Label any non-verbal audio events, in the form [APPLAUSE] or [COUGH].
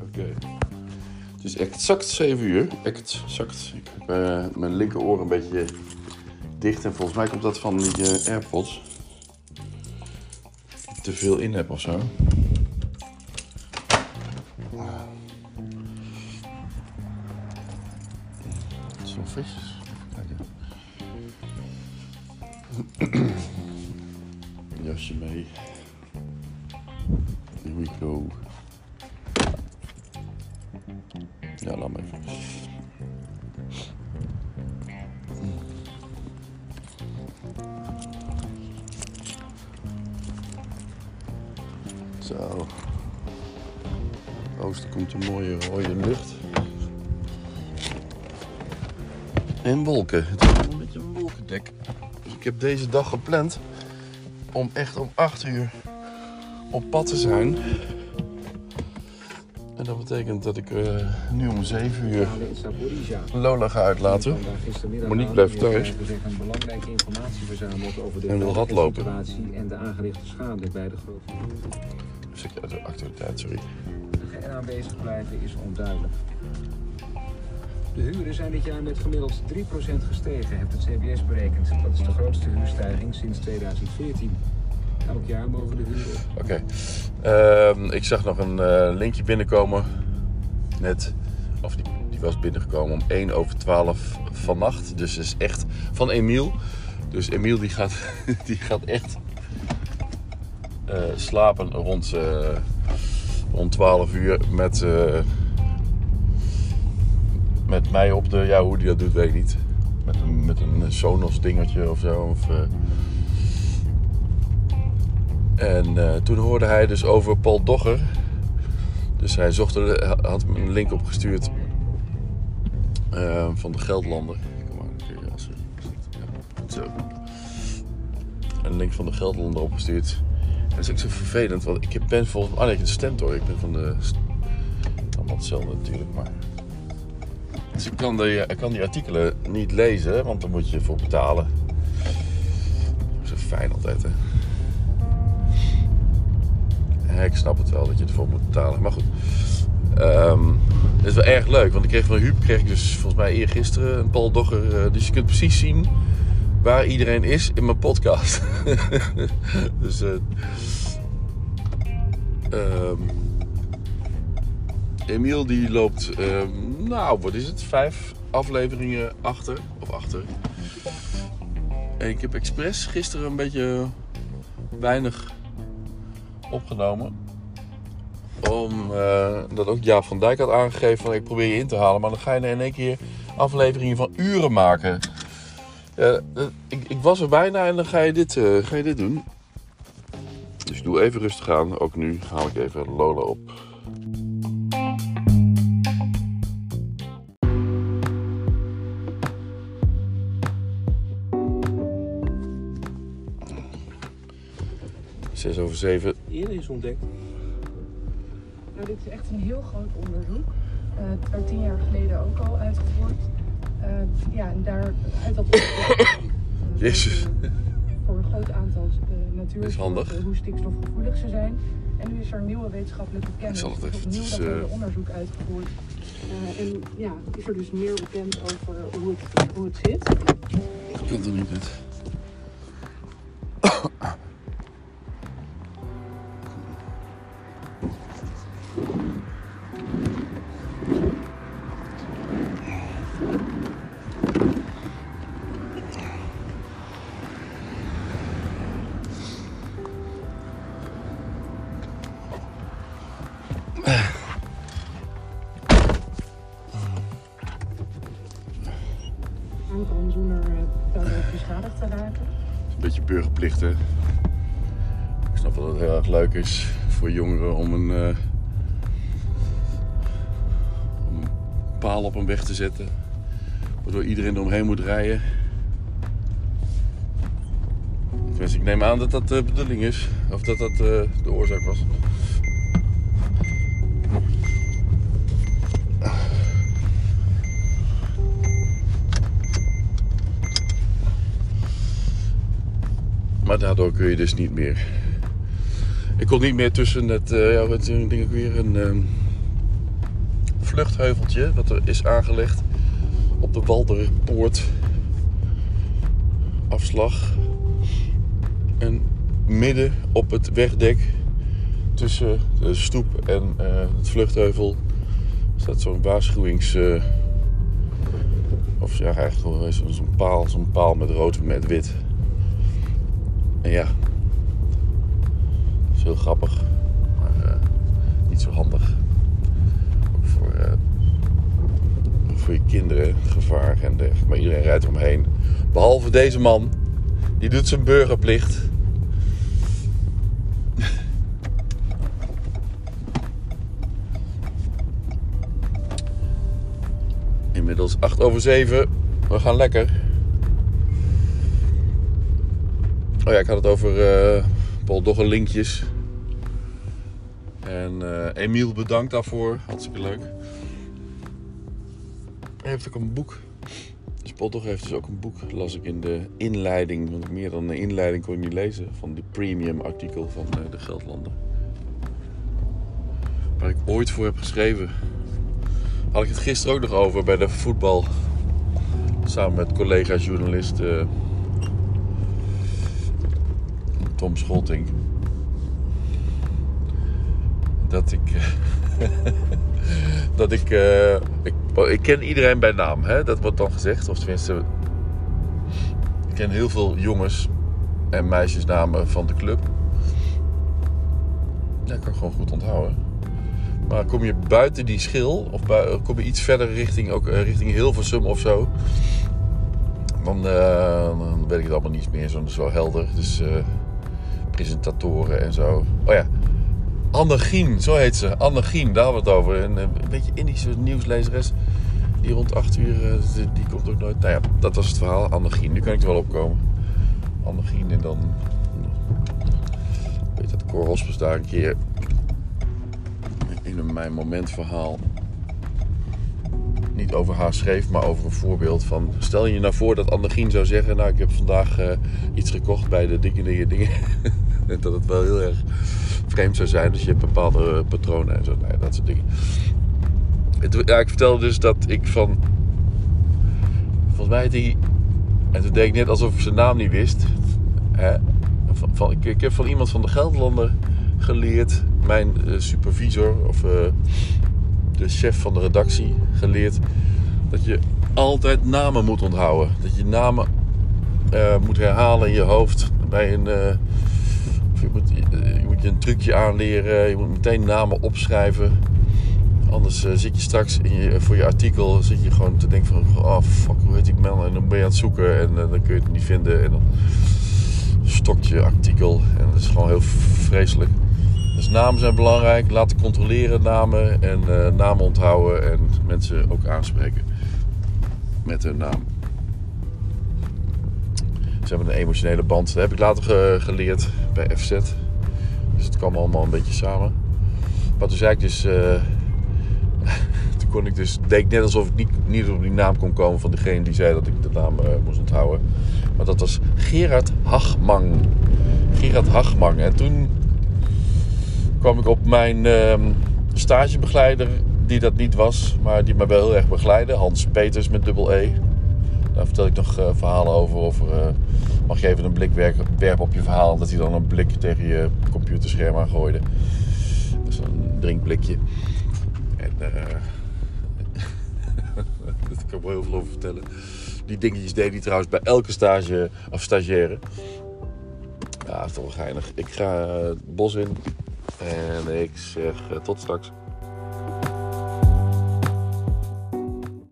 Oké. Het is exact 7 uur. Exact. Ik heb eh, mijn linkeroor een beetje dicht. En volgens mij komt dat van die eh, AirPods. Ik te veel in heb of zo. Kijken. [CLEARS THROAT] Jasje mee. We go. Ja, laat maar even. Zo. Oosten komt een mooie rode lucht. En wolken. Het is een beetje een wolkendek. Dus ik heb deze dag gepland om echt om 8 uur op pad te zijn. En dat betekent dat ik eh, nu om 7 uur Lola ga uitlaten. Monique blijft thuis. de En hardlopen. situatie en de aangerichte schade bij de grote. Dus ik uit de actualiteit, sorry. Is onduidelijk. De huren zijn dit jaar met gemiddeld 3% gestegen, heeft het CBS berekend. Dat is de grootste huurstijging sinds 2014. Elk jaar mogen de op. Oké. Ehm, ik zag nog een eh, linkje binnenkomen. Net. Of die, die was binnengekomen om 1 over 12 vannacht. Dus is echt van Emiel. Dus Emiel die gaat, [LAUGHS] die gaat echt eh, slapen rond, eh, rond 12 uur met, eh, met mij op de. Ja, hoe die dat doet, weet ik niet. Met een, met een Sonos dingetje of zo. Of, en eh, toen hoorde hij dus over Paul Dogger. Dus hij zocht er, had me een link opgestuurd eh, van de Geldlander. Kom maar, als zo. Een link van de Geldlander opgestuurd. En dat is ook zo vervelend, want ik ben volgens mij. Oh nee, ik de Stentor. Ik ben van de. Allemaal hetzelfde natuurlijk, maar. Dus ik kan, ik kan die artikelen niet lezen, want daar moet je voor betalen. Dat is fijn altijd, hè. Ik snap het wel dat je ervoor moet betalen. Maar goed. Ehm, het is wel erg leuk. Want ik kreeg van Huub kreeg ik dus volgens mij eergisteren een Paul Dogger. eh, dus je kunt precies zien waar iedereen is in mijn podcast. [LAUGHS] dus... eh ehm, Emiel die loopt, ehm, nou wat is het, vijf afleveringen achter. Of achter. En ik heb expres gisteren een beetje weinig opgenomen. Omdat ook Jaap van Dijk had aangegeven van ik probeer je in te halen. Maar dan ga je in één keer afleveringen van uren maken. Eh, ik, ik was er bijna en dan ga je dit, eh, ga je dit doen. Dus doe even rustig aan. Ook nu haal ik even Lola op. Zes over zeven. Eerder is ontdekt. Nou, dit is echt een heel groot onderzoek. Eh, het werd tien jaar geleden ook al uitgevoerd. Eh, ja, en daar uit dat onderzoek, eh, [COUGHS] Jezus. eh, voor een groot aantal uh, is handig. natuursoorten hoe stikstofgevoelig ze zijn. En nu is er nieuwe wetenschappelijke kennis. zal het Er opnieuw dat hele eh, onderzoek uitgevoerd. Eh, en ja, is er dus meer bekend over hoe het, hoe het zit. Ik kan er niet met. Aankomen zonder uh, beschadigd te raken. Een beetje burgerplicht? Ik snap wel dat het heel erg leuk is voor jongeren om een, eh, om paal op een weg te zetten. Waardoor iedereen eromheen moet rijden. Dus ik neem aan dat dat de bedoeling is. Of dat dat eh, de oorzaak was. Maar daardoor kun je dus niet meer. Ik kon niet meer tussen het, uh, ja, wat denk ik weer, een um, vluchtheuveltje wat er is aangelegd op de Walderpoort afslag. En midden op het wegdek tussen de stoep en uh, het vluchtheuvel staat zo'n waarschuwings. Uh, of ja, eigenlijk zo'n paal, zo'n paal met rood met wit. En ja, is heel grappig, maar uh, niet zo handig. Ook voor, uh, voor je kinderen gevaar en dergelijke. Maar iedereen rijdt omheen. Behalve deze man, die doet zijn burgerplicht. Inmiddels 8 over 7. We gaan lekker. Oh ja, ik had het over uh, Paul Dogger linkjes. En uh, Emiel bedankt daarvoor. Hartstikke leuk. Hij heeft ook een boek. Dus Paul Dogger heeft dus ook een boek. Las ik in de inleiding. Want meer dan een inleiding kon je niet lezen. Van die premium artikel van uh, de Geldlanden. Waar ik ooit voor heb geschreven. Had ik het gisteren ook nog over bij de voetbal. Samen met collega-journalist uh, Tom Scholting. Dat ik. [LAUGHS] dat ik, uh, ik. Ik ken iedereen bij naam, hè? dat wordt dan gezegd. Of tenminste. Ik ken heel veel jongens en meisjesnamen van de club. Ja, kan ik gewoon goed onthouden. Maar kom je buiten die schil, of kom je iets verder richting, ook, richting Hilversum of zo, dan, uh, dan weet ik het allemaal niet meer zo, zo helder. Dus presentatoren en zo. Oh ja, Anne Gien, zo heet ze. Anne Gien, daar hebben we het over. Een, een beetje Indische nieuwslezeres. Die rond 8 uur, die, die, komt ook nooit. Nou ja, dat was het verhaal. Anne Gien, nu kan ik er wel opkomen. Anne Gien en dan. Weet dat Cor Hospes daar een keer in mijn momentverhaal niet over haar schreef, maar over een voorbeeld van... Stel je nou voor dat Annegien zou zeggen... Nou, ik heb vandaag uh, iets gekocht bij de dikke dingen, [LAUGHS] dingen. dat het wel heel erg vreemd zou zijn. Dus je hebt bepaalde patronen en zo. Nou dat soort dingen. Het, ja, ik vertelde dus dat ik van... Volgens mij die... En toen deed ik net alsof ik zijn naam niet wist. Hè? Van, ik, heb van iemand van de Gelderlander geleerd mijn uh, supervisor of uh, de chef van de redactie geleerd dat je altijd namen moet onthouden. Dat je namen uh, moet herhalen in je hoofd bij een. je, moet, je moet je een trucje aanleren. Je moet meteen namen opschrijven. Anders zit je straks in je, voor je artikel zit je gewoon te denken van oh fuck hoe heet die man en dan ben je aan het zoeken en dan kun je het niet vinden en dan stokt je artikel en dat is gewoon heel vreselijk. Dus namen zijn belangrijk. Laten controleren namen en uh, namen onthouden en mensen ook aanspreken met hun naam. Ze hebben een emotionele band. Dat heb ik later ge geleerd bij FZ. Dus het kwam allemaal een beetje samen. Maar toen zei ik dus. Uh, [LAUGHS] toen kon ik dus. Deed net alsof ik niet, niet op die naam kon komen van degene die zei dat ik de naam uh, moest onthouden. Maar dat was Gerard Hagmang. Gerard Hagmang. En toen kwam ik op mijn uh, stagebegeleider, die dat niet was, maar die me wel heel erg begeleidde. Hans Peters met dubbel E. Daar vertel ik nog uh, verhalen over. over uh, mag je even een blik werpen op je verhaal. Dat hij dan een blik tegen je computerscherm aan gooide. Een drinkblikje. En [LAUGHS] uh, daar kan ik wel heel veel over vertellen. Die dingetjes deed hij trouwens bij elke stage of stagiaire. Ja, toch wel geinig. Ik ga het bos in. En ik zeg tot straks.